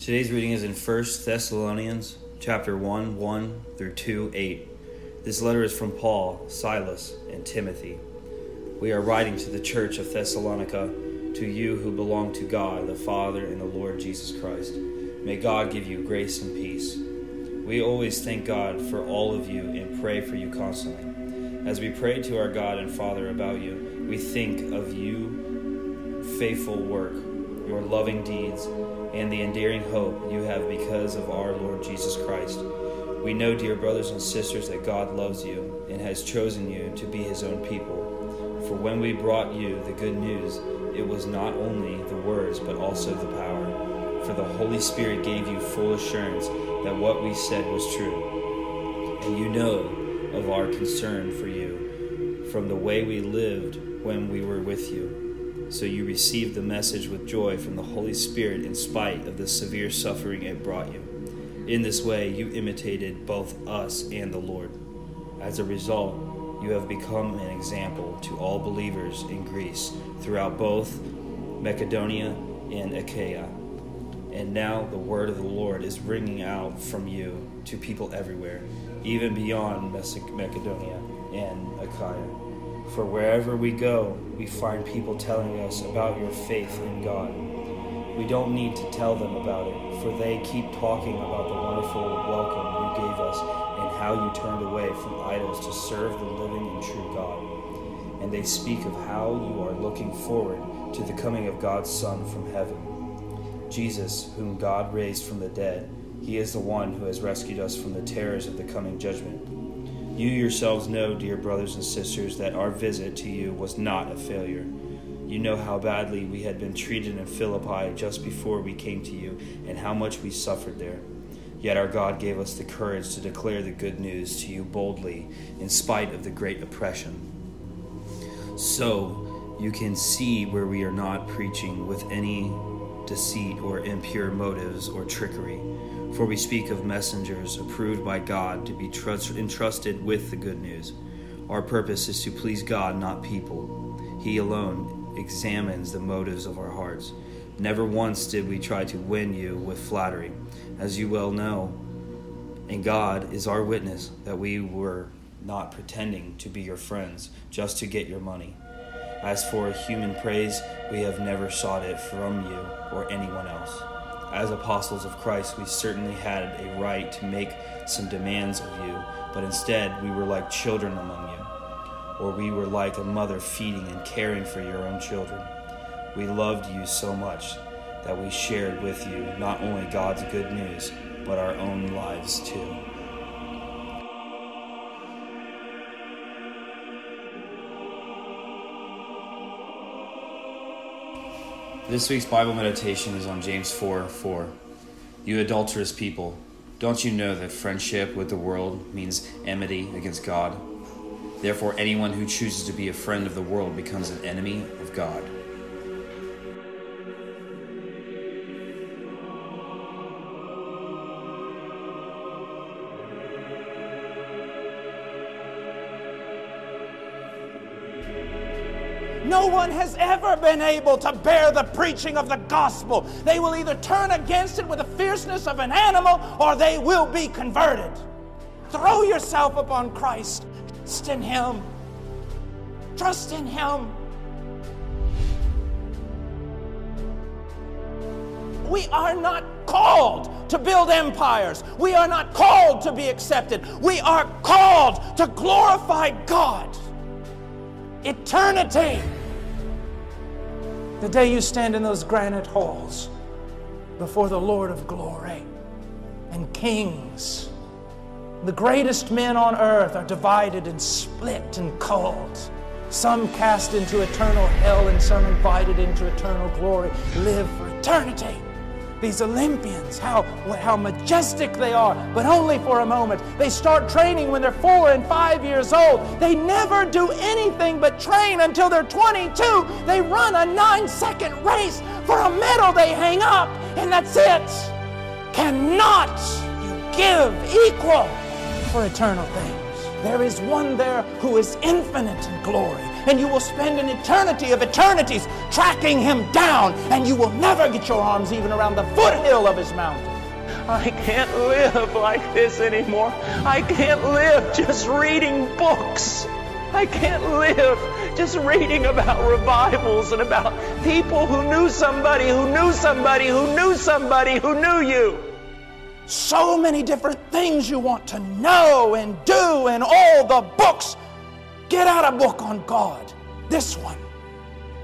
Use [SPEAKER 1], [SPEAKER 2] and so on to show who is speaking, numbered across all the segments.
[SPEAKER 1] Today's reading is in 1 Thessalonians chapter 1, 1 through 2, 8. This letter is from Paul, Silas, and Timothy. We are writing to the church of Thessalonica, to you who belong to God, the Father, and the Lord Jesus Christ. May God give you grace and peace. We always thank God for all of you and pray for you constantly. As we pray to our God and Father about you, we think of you faithful work, your loving deeds, and the endearing hope you have because of our Lord Jesus Christ. We know, dear brothers and sisters, that God loves you and has chosen you to be his own people. For when we brought you the good news, it was not only the words, but also the power. For the Holy Spirit gave you full assurance that what we said was true. And you know of our concern for you from the way we lived when we were with you so you received the message with joy from the Holy Spirit in spite of the severe suffering it brought you. In this way, you imitated both us and the Lord. As a result, you have become an example to all believers in Greece throughout both Macedonia and Achaia. And now the word of the Lord is ringing out from you to people everywhere, even beyond Macedonia and Achaia. For wherever we go, we find people telling us about your faith in God. We don't need to tell them about it, for they keep talking about the wonderful welcome you gave us and how you turned away from idols to serve the living and true God. And they speak of how you are looking forward to the coming of God's Son from heaven. Jesus, whom God raised from the dead, he is the one who has rescued us from the terrors of the coming judgment. You yourselves know, dear brothers and sisters, that our visit to you was not a failure. You know how badly we had been treated in Philippi just before we came to you, and how much we suffered there. Yet our God gave us the courage to declare the good news to you boldly, in spite of the great oppression. So you can see where we are not preaching with any deceit or impure motives or trickery for we speak of messengers approved by God to be trust- entrusted with the good news. Our purpose is to please God, not people. He alone examines the motives of our hearts. Never once did we try to win you with flattery, as you well know. And God is our witness that we were not pretending to be your friends just to get your money. As for human praise, we have never sought it from you or anyone else as apostles of Christ, we certainly had a right to make some demands of you, but instead we were like children among you, or we were like a mother feeding and caring for your own children. We loved you so much that we shared with you not only God's good news, but our own lives too. This week's Bible meditation is on James 4 4. You adulterous people, don't you know that friendship with the world means enmity against God? Therefore, anyone who chooses to be a friend of the world becomes an enemy of God.
[SPEAKER 2] No one has ever been able to bear the preaching of the gospel. They will either turn against it with the fierceness of an animal or they will be converted. Throw yourself upon Christ. Trust in Him. Trust in Him. We are not called to build empires. We are not called to be accepted. We are called to glorify God. Eternity. The day you stand in those granite halls before the Lord of glory and kings. The greatest men on earth are divided and split and called. Some cast into eternal hell and some invited into eternal glory. Live for eternity these Olympians, how, how majestic they are, but only for a moment. They start training when they're four and five years old. They never do anything but train until they're 22. They run a nine second race for a medal they hang up, and that's it. Cannot you give equal for eternal things? There is one there who is infinite in glory and you will spend an eternity of eternities tracking him down, and you will never get your arms even around the foothill of his mountain.
[SPEAKER 3] I can't live like this anymore. I can't live just reading books. I can't live just reading about revivals and about people who knew somebody who knew somebody who knew somebody who knew you.
[SPEAKER 2] So many different things you want to know and do, and all the books. Get out a book on God. This one.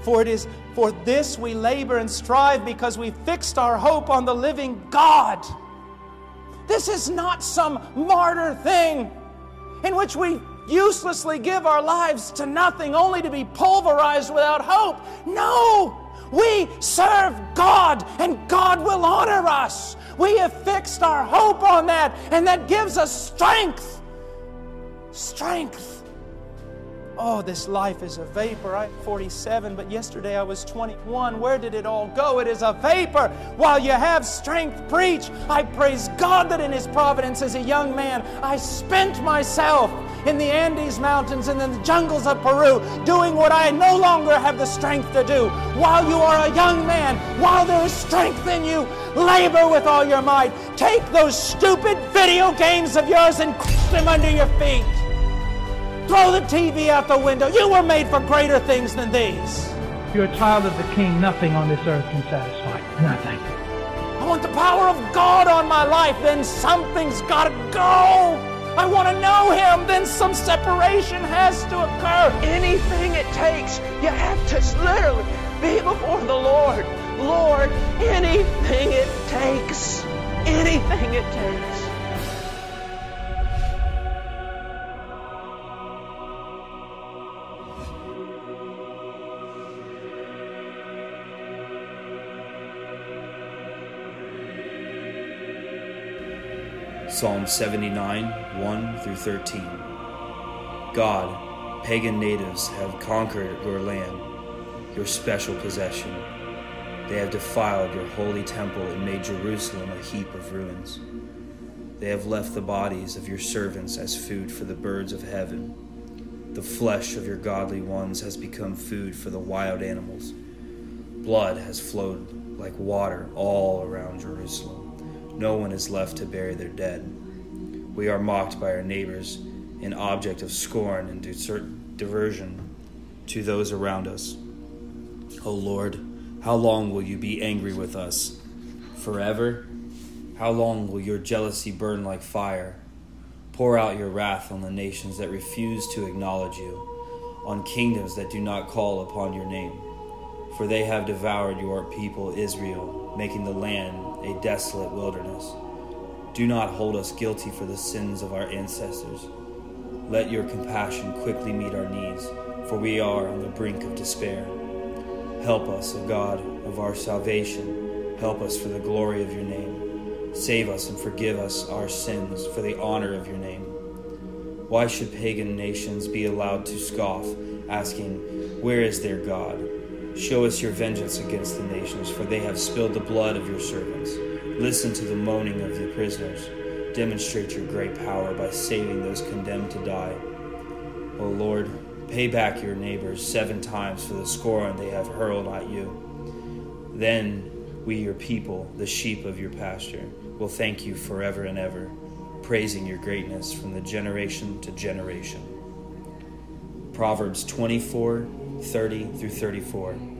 [SPEAKER 2] For it is for this we labor and strive because we fixed our hope on the living God. This is not some martyr thing in which we uselessly give our lives to nothing only to be pulverized without hope. No! We serve God and God will honor us. We have fixed our hope on that, and that gives us strength. Strength. Oh, this life is a vapor. I'm 47, but yesterday I was 21. Where did it all go? It is a vapor. While you have strength, preach. I praise God that in His providence as a young man, I spent myself in the Andes Mountains and in the jungles of Peru doing what I no longer have the strength to do. While you are a young man, while there is strength in you, labor with all your might. Take those stupid video games of yours and crush them under your feet. Throw the TV out the window. You were made for greater things than these.
[SPEAKER 4] If you're a child of the King, nothing on this earth can satisfy. Nothing.
[SPEAKER 2] I want the power of God on my life. Then something's got to go. I want to know Him. Then some separation has to occur.
[SPEAKER 3] Anything it takes, you have to literally be before the Lord. Lord, anything it takes. Anything it takes.
[SPEAKER 1] Psalm 79, 1 through 13. God, pagan natives have conquered your land, your special possession. They have defiled your holy temple and made Jerusalem a heap of ruins. They have left the bodies of your servants as food for the birds of heaven. The flesh of your godly ones has become food for the wild animals. Blood has flowed like water all around Jerusalem no one is left to bury their dead. We are mocked by our neighbors, an object of scorn and diversion to those around us. O Lord, how long will you be angry with us? Forever? How long will your jealousy burn like fire? Pour out your wrath on the nations that refuse to acknowledge you, on kingdoms that do not call upon your name. For they have devoured your people Israel, making the land a desolate wilderness. Do not hold us guilty for the sins of our ancestors. Let your compassion quickly meet our needs, for we are on the brink of despair. Help us, O God of our salvation. Help us for the glory of your name. Save us and forgive us our sins for the honor of your name. Why should pagan nations be allowed to scoff, asking, Where is their God? Show us your vengeance against the nations, for they have spilled the blood of your servants. Listen to the moaning of the prisoners. Demonstrate your great power by saving those condemned to die. O Lord, pay back your neighbors seven times for the scorn they have hurled at you. Then we, your people, the sheep of your pasture, will thank you forever and ever, praising your greatness from the generation to generation. Proverbs 24 30 through 34.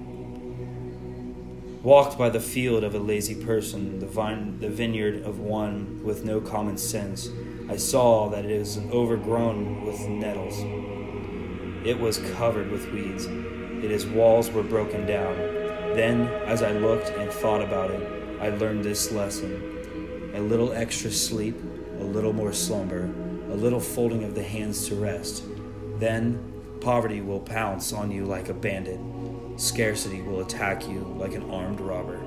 [SPEAKER 1] Walked by the field of a lazy person, the, vine, the vineyard of one with no common sense, I saw that it is overgrown with nettles. It was covered with weeds. Its walls were broken down. Then, as I looked and thought about it, I learned this lesson. A little extra sleep, a little more slumber, a little folding of the hands to rest. Then Poverty will pounce on you like a bandit. Scarcity will attack you like an armed robber.